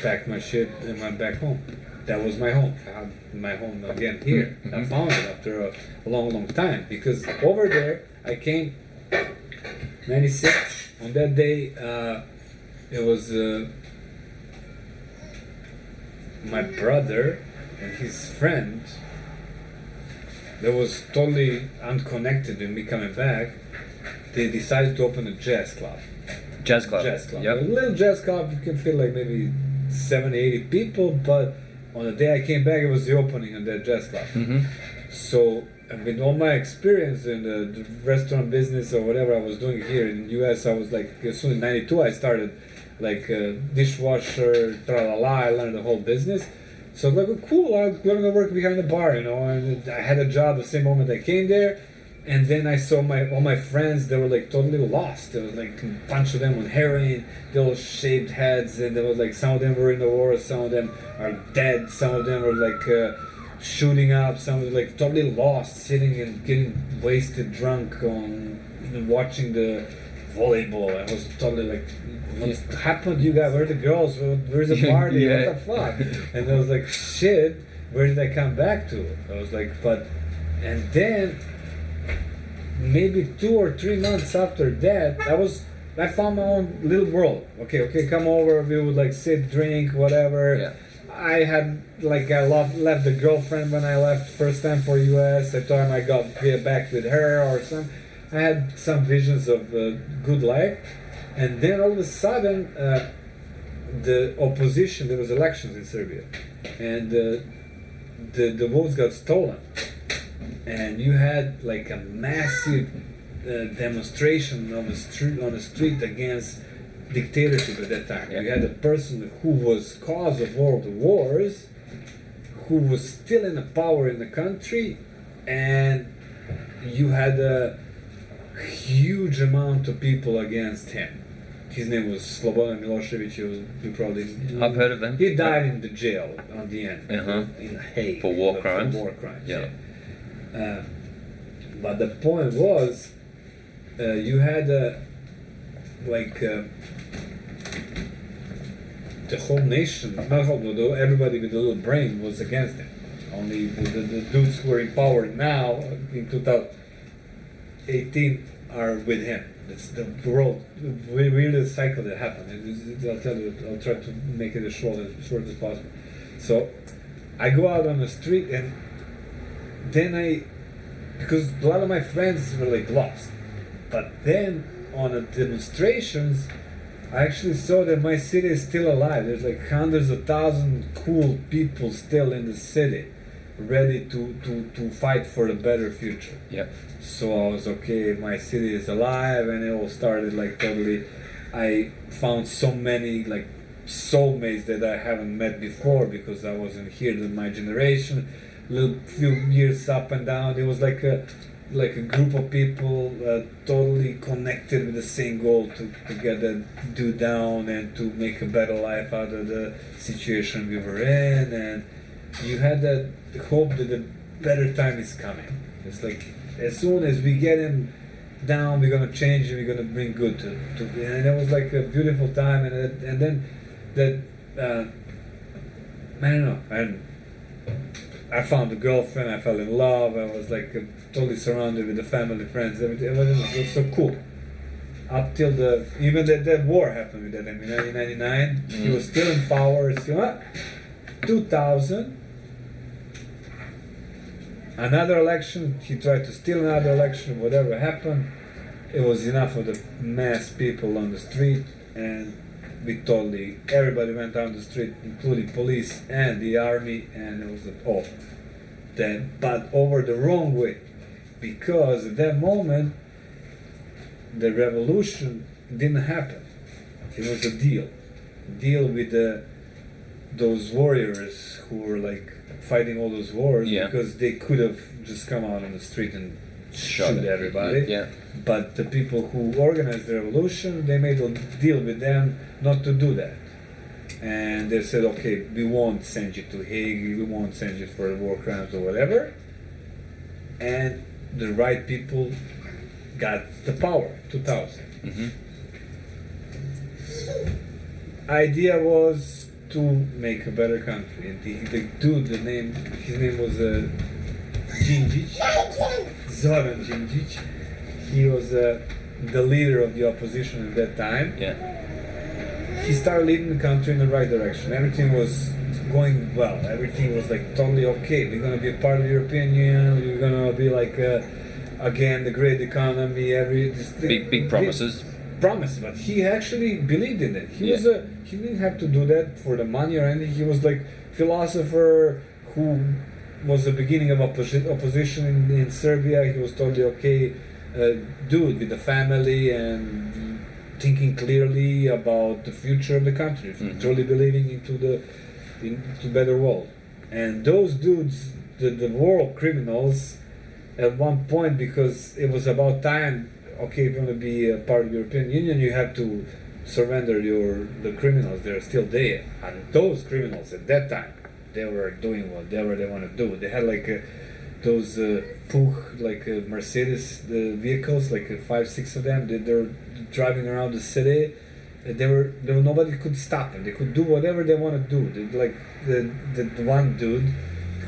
packed my shit and went back home. That was my home. I had my home again here. I
Mhm.
found it after a long, long time because over there I came 96 on that day. Uh, it was uh, my brother and his friend that was totally unconnected with me coming back. They decided to open a jazz club.
Jazz club.
Jazz club.
Yep.
A little jazz club, you can feel like maybe 70, 80 people, but on the day I came back, it was the opening of that jazz club.
Mhm.
So, and with all my experience in the, restaurant business or whatever I was doing here in the US, I was like, as soon as 92, I started like uh, dishwasher, tra la la, I learned the whole business. So I was like, oh, cool, I'm going to work behind the bar, you know. And I had a job the same moment I came there. And then I saw my all my friends, they were like totally lost. There was like a bunch of them on heroin, they all shaved heads, and there was like some of them were in the war, some of them are dead, some of them were like uh, shooting up, some were like totally lost, sitting and getting wasted, drunk on watching the volleyball. I was totally like, what happened you guys? Where are the girls? Where's the party?
Yeah.
What the fuck? And I was like, shit, where did I come back to? I was like, but, and then maybe two or three months after that, I was, I found my own little world. Okay, okay, come over. We would like sit, drink, whatever.
Yeah.
I had like I love, left the girlfriend when I left first time for US. I thought I got back with her or some. I had some visions of uh, good life, and then all of a sudden, uh, the opposition. There was elections in Serbia, and uh, the the votes got stolen. And you had like a massive uh, demonstration on the street on the street against dictatorship at that time. You had a person who was cause of all the wars, who was still in the power in the country, and you had a huge amount of people against him. His name was Slobodan Milosevic. He was you probably
I've heard of him.
He died in the jail on the end
Uh-huh.
in Hague
For war
uh,
crimes?
For war crimes.
Yeah.
yeah. Uh, but the point was, uh, you had uh, like uh, the whole nation, not whole, everybody with a little brain was against him. Only the, the, the dudes who are in power now in 2018 are with him. It's the world, we really the cycle that happened. It I'll tell you, I'll try to make it as short as, short as possible. So I go out on the street and then I, because a lot of my friends were like lost. But then on the demonstrations, I actually saw that my city is still alive. There's like hundreds of thousands cool people still in the city, ready to, to, to fight for a better future.
Yep.
So I was okay, my city is alive, and it all started like totally. I found so many like soulmates that I haven't met before because I wasn't here in my generation. Little few years up and down, it was like a like a group of people uh, totally connected with the same goal to, to get that do down and to make a better life out of the situation we were in. And you had that hope that a better time is coming. It's like as soon as we get him down we're gonna change and we're gonna bring good to, to and it was like a beautiful time. And it, and then that uh, I don't know and I found a girlfriend. I fell in love. I was like totally surrounded with the family, friends. Everything it was, so cool. Up till the even that, that war happened with that. I mean, 1999. He
Mm.
was still in power. Still, uh, 2000. Another election. He tried to steal another election. Whatever happened, it was enough of the mass people on the street, and we totally everybody went down the street, including police and the army, and it was all oh, then, but over the wrong way, because at that moment the revolution didn't happen. It was a deal, deal with the those warriors who were like fighting all those wars
Yeah.
because they could have just come out on the street and
Shot
shoot everybody.
Yeah.
But the people who organized the revolution, they made a deal with them not to do that. And they said, okay, we won't send you to Hague, we won't send you for war crimes or whatever. And the right people got the power, 2000.
Mhm.
Idea was to make a better country. And the, the dude, the name, his name was uh, Djindjic, Zoran Djindjic. He was uh, the leader of the opposition at that time.
Yeah.
He started leading the country in the right direction. Everything was going well. Everything was like totally okay. We're gonna be a part of the European Union. We're gonna be like uh, again the great economy. Every this,
Big big promises.
promise, but he actually believed in it. He
Yeah.
was a he didn't have to do that for the money or anything. He was like philosopher who was the beginning of opposi- opposition in, in Serbia. He was totally okay, uh, it with the family and thinking clearly about the future of the country,
Mhm.
truly believing into the into better world. And those dudes, the, the war criminals, at one point because it was about time. Okay, if you want to be a part of the European Union, you have to surrender your the criminals. They're still there, and those criminals at that time, they were doing whatever they want to do. They had like uh those uh, Puch, like uh, Mercedes the vehicles, like uh, five, six of them. They, they're driving around the city. They were, were nobody could stop them. They could do whatever they want to do. They, like the, the the one dude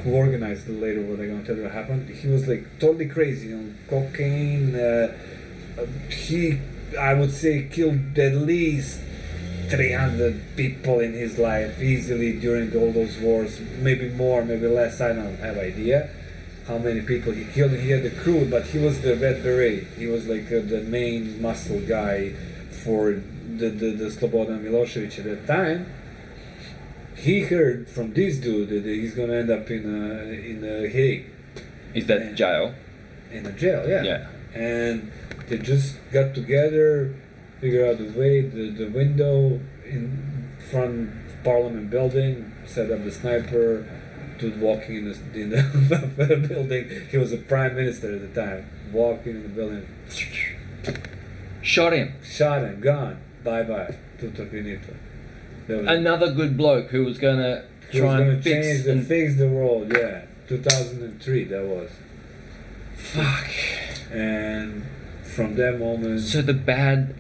who organized it later, what I'm gonna tell you what happened. He was like totally crazy on cocaine. Uh, uh, he, I would say, killed at least 300 people in his life easily during all those wars. Maybe more, maybe less. I don't have idea how many people he killed. He had a crew, but he was the red beret. He was like uh, the main muscle guy for the the, the Slobodan Milosevic at that time he heard from this dude that he's gonna end up in a, in a Hague,
Is that
And-
jail?
in a jail, yeah.
Yeah.
And they just got together, figure out the way, the, the window in front of Parliament building, set up the sniper, dude walking in the, in the building. He was a prime minister at the time. Walking in the building,
Shot him.
shot him, gone, bye bye, tutto finito.
Another good bloke who was gonna
he was
try
gonna
and fix
change the,
and
fix the world, yeah. 2003, that was.
fuck.
And from that moment,
So the bad,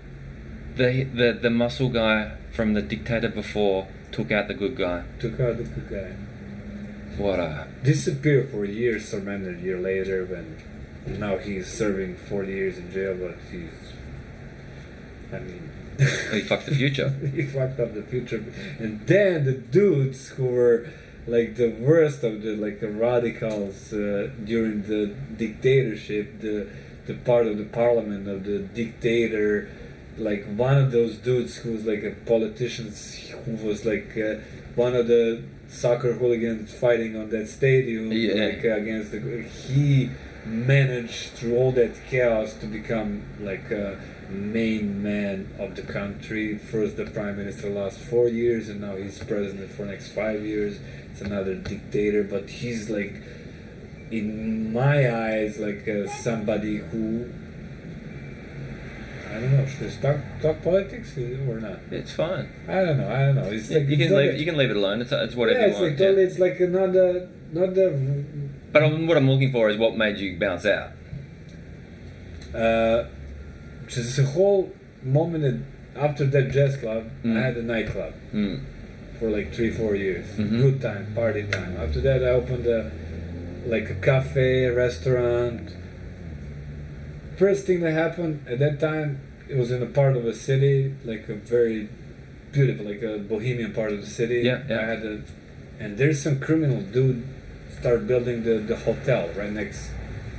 the the the muscle guy from the dictator before took out the good guy.
took out the good guy.
What a
disappeared for years, surrendered a year later, when now he's serving 40 years in jail, but he's. I mean.
he fucked the future.
he fucked up the future. And then the dudes who were like the worst of the like the radicals uh, during the dictatorship, the the part of the parliament of the dictator, like one of those dudes who was like a politician who was like uh, one of the soccer hooligans fighting on that stadium
Yeah.
like uh, against the he managed through all that chaos to become like a main man of the country first the prime minister last four years and now he's president for next five years it's another dictator but he's like in my eyes like uh, somebody who I don't know. Should I talk, talk politics or not?
It's fine.
I don't know. I don't know. It's like
you can leave
a-
you can leave it alone. It's, it's whatever
yeah,
you
it's
want.
like
yeah.
it's like not the not the
But I'm, what I'm looking for is what made you bounce out.
uh, just a whole moment after that jazz club,
Mm.
I had a nightclub
Mm.
for like three four years.
Mhm.
Good time, party time. After that, I opened a like a cafe, a restaurant. First thing that happened at that time, it was in a part of a city, like a very beautiful, like a bohemian part of the city.
Yeah, yeah.
I had a, and there's some criminal dude start building the, the hotel right next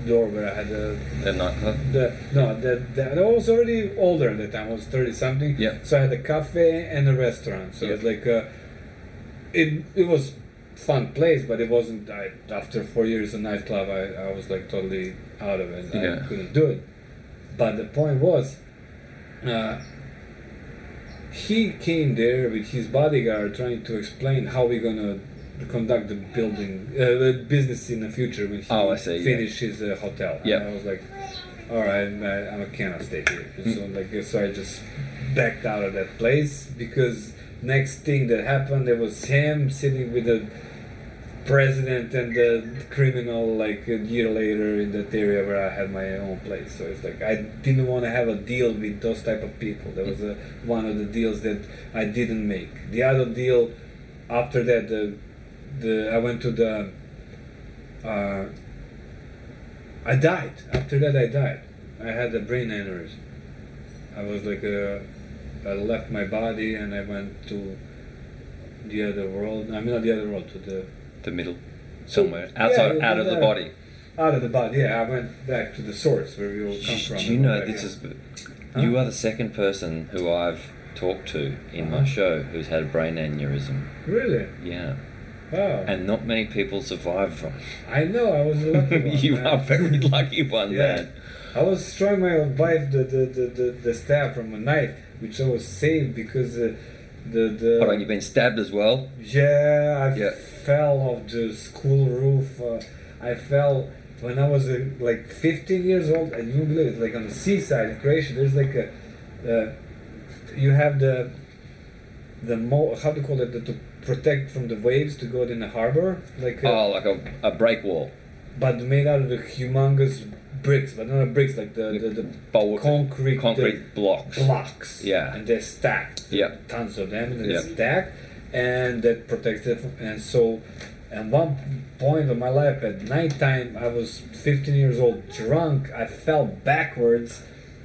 door where I had the
That nightclub.
the no the, the I was already older at the time. I was thirty something.
Yeah.
So I had a cafe and a restaurant. So
Yeah.
it's like a, it it was fun place, but it wasn't. I after four years in nightclub, I, I was like totally out of it.
Yeah.
I couldn't do it. But the point was, uh, he came there with his bodyguard trying to explain how we're gonna conduct the building uh, the business in the future when he
Oh, see, yeah.
finish his uh, hotel. And
Yeah.
I was like, all right, I, I cannot stay here. And So like, so I just backed out of that place because next thing that happened, there was him sitting with the president and the criminal like a year later in that area where I had my own place. So it's like I didn't want to have a deal with those type of people. That was a, one of the deals that I didn't make. The other deal after that, the the I went to the. Uh, I died. After that, I died. I had a brain aneurysm. I was like a, I left my body and I went to the other world. I mean, not the other world, to the
The middle. Somewhere. Outside
yeah,
out of the body.
out of the body. Yeah, I went back to the source where we all come
Do
from.
you know this is
Huh?
you are the second person who I've talked to in my show who's had a brain aneurysm.
really?
Yeah.
Wow.
And not many people survive from
I know. I was a lucky one.
you
man.
are very lucky one,
Yeah.
man.
I was showing my wife the the, the, the, the stab from a knife, which I was saved because uh, the the
Hold on, you've been stabbed as well?
Yeah, I
Yeah.
Fell off the school roof. Uh, I fell when I was uh, like 15 years old, and you believe it, like on the seaside in Croatia, there's like a, uh, you have the, the mo, how do you call it, the, to protect from the waves to go in the harbor, like, uh,
Oh, like a, a break wall.
but made out of the humongous bricks, but not bricks, like the, the, the concrete,
concrete blocks.
blocks.
Yeah.
And they're stacked.
Yeah.
Tons of them, and they're
Yeah.
stacked, and that protects it. And so, at one point of my life, at nighttime, I was 15 years old, drunk. I fell backwards,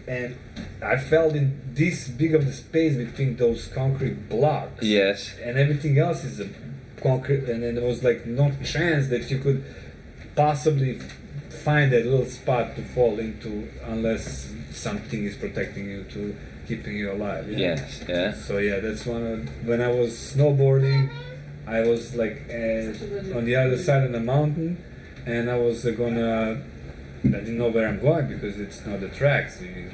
and I fell in this big of the space between those concrete blocks.
Yes.
And everything else is a concrete, and then there was like no chance that you could possibly find that little spot to fall into unless something is protecting you to keeping you alive. yeah?
Yes, yeah.
So yeah, that's one of when I was snowboarding. I was like uh, on the other side of the mountain, and I was uh, gonna. I didn't know where I'm going because it's not the tracks. You,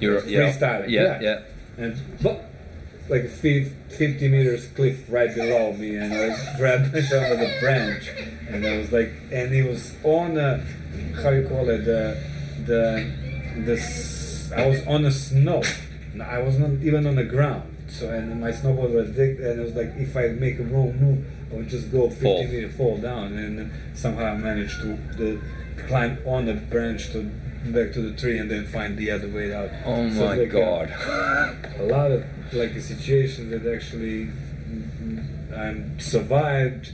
You're yeah,
freestyling.
yeah, yeah.
And but like 50 meters cliff right below me, and I grabbed myself with a branch, and I was like, and it was on a how you call it the the the I was on the snow. I was not even on the ground. So and my snowboard was big, and it was like if I make a wrong move, I would just go 50
Fall.
meters fall down, and then somehow I managed to the, climb on the branch to back to the tree and then find the other way out.
Oh
So
my
like uh,
god.
a lot of like the situations that actually mm, mm, I survived.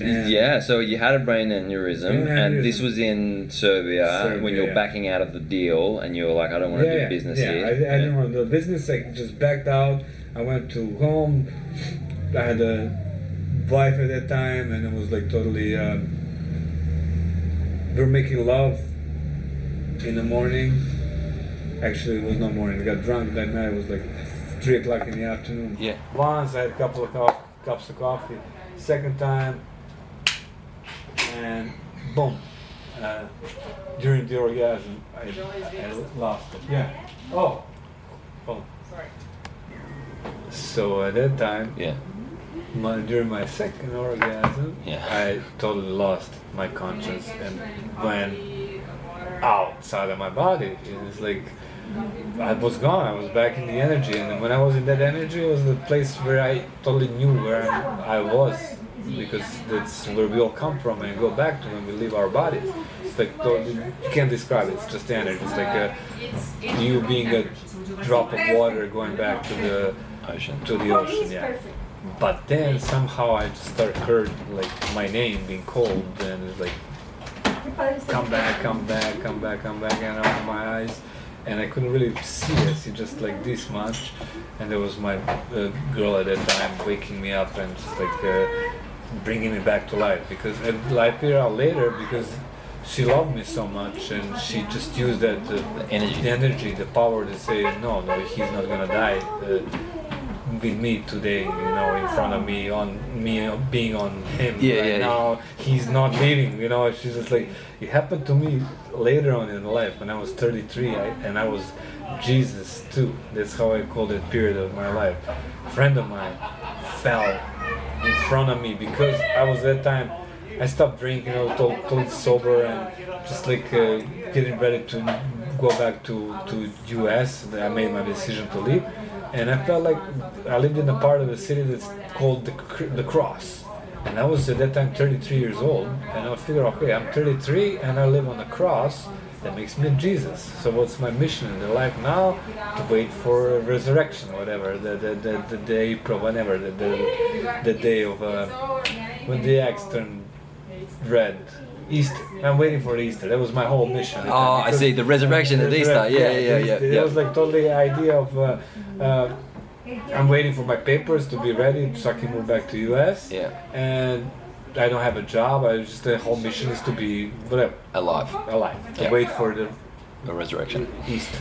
And
yeah, so you had a brain aneurysm,
Yeah,
and
aneurysm.
this was in Serbia,
Serbia,
when you're
yeah.
backing out of the deal, and you were like, I don't want to
yeah,
do
yeah,
business
yeah.
here.
I, I didn't want to do business. I just backed out. I went to home. I had a wife at that time, and it was like totally. Um, we were making love in the morning. Actually, it was not morning. I got drunk that night. It was like three o'clock in the afternoon.
Yeah.
Once I had a couple of co- cups of coffee. Second time, and boom. Uh, during the orgasm, I, I lost it. Yeah. Oh. Oh.
Sorry.
So at that time,
Yeah.
my, during my second orgasm,
Yeah.
I totally lost my conscience and went outside of my body. It was like I was gone. I was back in the energy, and when I was in that energy, it was the place where I totally knew where I, I was because that's where we all come from and go back to when we leave our bodies. It's like you can't describe it. It's just energy. It's like a, you being a drop of water going back to the
Ocean.
to the ocean. Yeah. But then somehow I just started heard like my name being called, and it's like come back, come back, come back, come back, and I opened my eyes, and I couldn't really see it, see just like this much, and there was my uh, girl at that time waking me up and just like uh, bringing me back to life because life figured out later because she loved me so much and she just used that uh, the
energy.
the energy, the power to say no, no, he's not gonna die. Uh, with me today, you know, in front of me, on me being on him
Yeah,
right
yeah,
now. He's not leaving, you know. She's just like it happened to me later on in life when I was 33, I, and I was Jesus too. That's how I call that period of my life. A friend of mine fell in front of me because I was that time. I stopped drinking, I was totally, sober and just like uh, getting ready to go back to to US. I made my decision to leave, and I felt like I lived in a part of the city that's called the the Cross. And I was at that time 33 years old, and I figured, okay, I'm 33 and I live on the cross. That makes me Jesus. So what's my mission in the life now? To wait for resurrection, whatever, the the, the, the day whenever, the, the, the day of uh, when the eggs turn red. Easter. I'm waiting for Easter. That was my whole mission.
Oh,
time,
I see, the resurrection at Easter.
Resurrect-
Yeah, yeah, yeah,
It
yeah.
was like totally idea of uh, uh, I'm waiting for my papers to be ready so I can move back to US.
Yeah.
And I don't have a job. I just the whole mission is to be whatever
Alive.
alive.
Yeah.
wait for the
A resurrection.
Easter.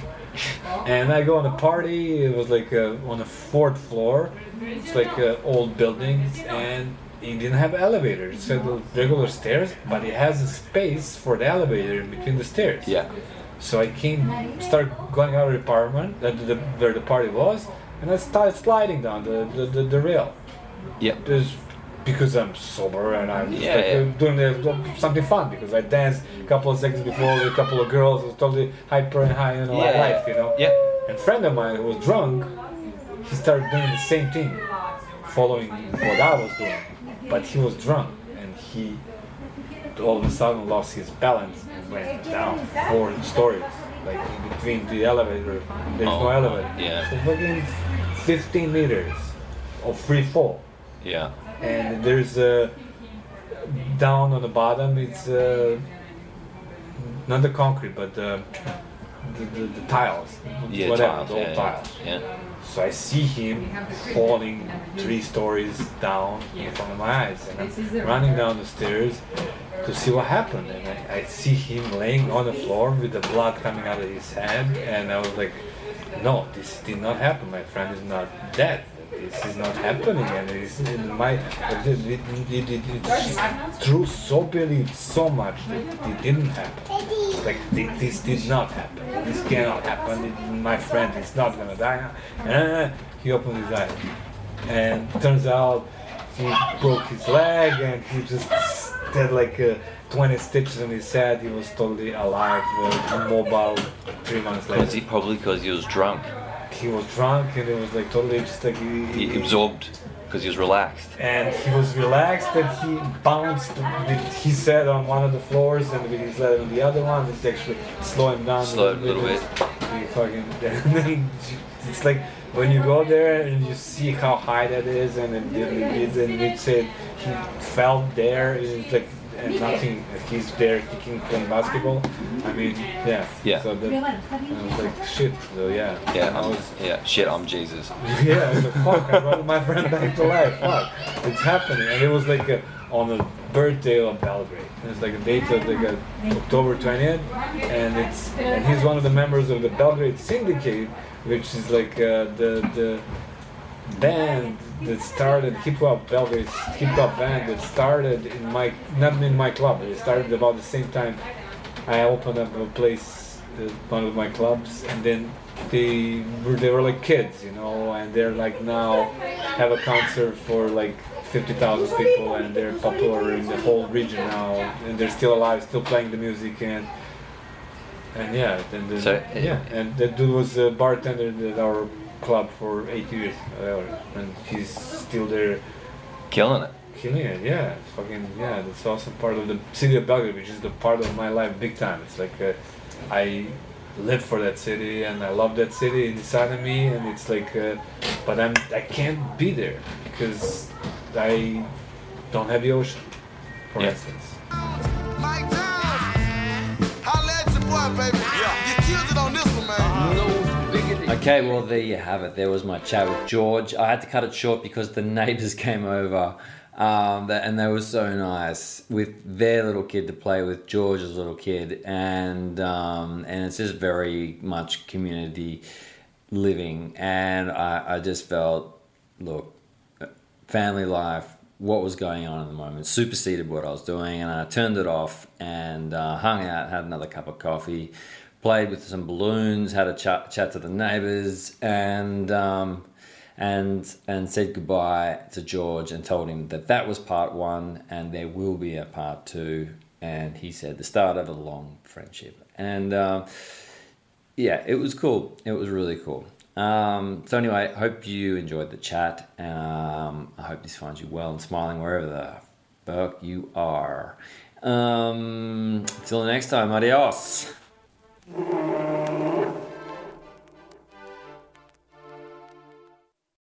And I go on a party. It was like uh, on the fourth floor. It's like an old building, and it didn't have elevators. It had regular stairs, but it has a space for the elevator in between the stairs.
Yeah.
So I came, started going out of the apartment, that the, where the party was, and I started sliding down the, the, the, the rail.
Yep.
Just because I'm sober and I'm just
Yeah,
like,
yeah.
doing the, something fun because I danced a couple of seconds before with a couple of girls. It was totally hyper and high in
Yeah,
life, you know.
Yeah.
And a friend of mine who was drunk, he started doing the same thing, following what I was doing. But he was drunk and he all of a sudden lost his balance and went down four stories. Like in between the elevator, there's no
Oh,
elevator.
yeah.
So fucking 15 meters of free fall.
Yeah.
And there's uh, down on the bottom, it's uh, not the concrete, but the, the, the, the tiles.
Yeah,
whatever,
tiles.
the old
yeah,
tiles.
Yeah.
So I see him falling three stories down in front of my eyes, and I'm running down the stairs to see what happened. And I, I see him laying on the floor with the blood coming out of his head, and I was like, "No, this did not happen. My friend is not dead. This is not happening, and it's in my it, it, it, threw so much that it didn't happen. Like thi- this did not happen. This cannot happen. My friend is not gonna die. And he opened his eyes, and turns out he broke his leg, and he just had like uh, 20 stitches in his head. He was totally alive, uh, mobile. Three months later,
Was he probably because he was drunk?
He was drunk, and it was like totally just like he,
He absorbed because he was relaxed.
and he was relaxed and he bounced He head on one of the floors and with his head on the other one it's actually slow him down
Slowed a little bit.
He fucking, then it's like when you go there and you see how high that is and it, it, it, and it said he fell there and it's like and nothing he's there kicking playing basketball I mean yeah
Yeah.
so that, I was like shit so yeah
Yeah,
I
I'm,
was
yeah. Shit, I'm Jesus.
yeah, I was like, fuck, I brought my friend back to life. Fuck, it's happening. And it was like a, on the birthday of Belgrade. And it's like a date of like a, October 20th. And it's and he's one of the members of the Belgrade Syndicate, which is like uh, the the band that started hip hop Belgrade hip hop band that started in my not in my club. It started about the same time I opened up a place, uh, one of my clubs, and then they were they were like kids, you know, and they're like now have a concert for like fifty thousand people, and they're popular in the whole region now, and they're still alive, still playing the music, and and yeah, and then,
So,
yeah, and that dude was a bartender at our club for eight years, and he's still there
Killing it.
killing it. Yeah, it's fucking yeah. That's also part of the city of Belgrade, which is the part of my life big time. It's like uh, I live for that city and I love that city inside of me, and it's like, uh, but I'm I can't be there because I don't have the ocean, for
Yeah.
instance.
Okay, well, there you have it. There was my chat with George. I had to cut it short because the neighbors came over um, and they were so nice with their little kid to play with George's little kid. And, um, and it's just very much community living. And I, I just felt, look, family life, what was going on at the moment, superseded what I was doing, and I turned it off and uh, hung out, had another cup of coffee, played with some balloons, had a chat, chat to the neighbors, and um, and and said goodbye to George and told him that that was part one, and there will be a part two. And he said the start of a long friendship, and. Um, yeah, it was cool. It was really cool. Um, so anyway, hope you enjoyed the chat. Um, I hope this finds you well and smiling wherever the fuck you are. Um, till the next time, adios. Música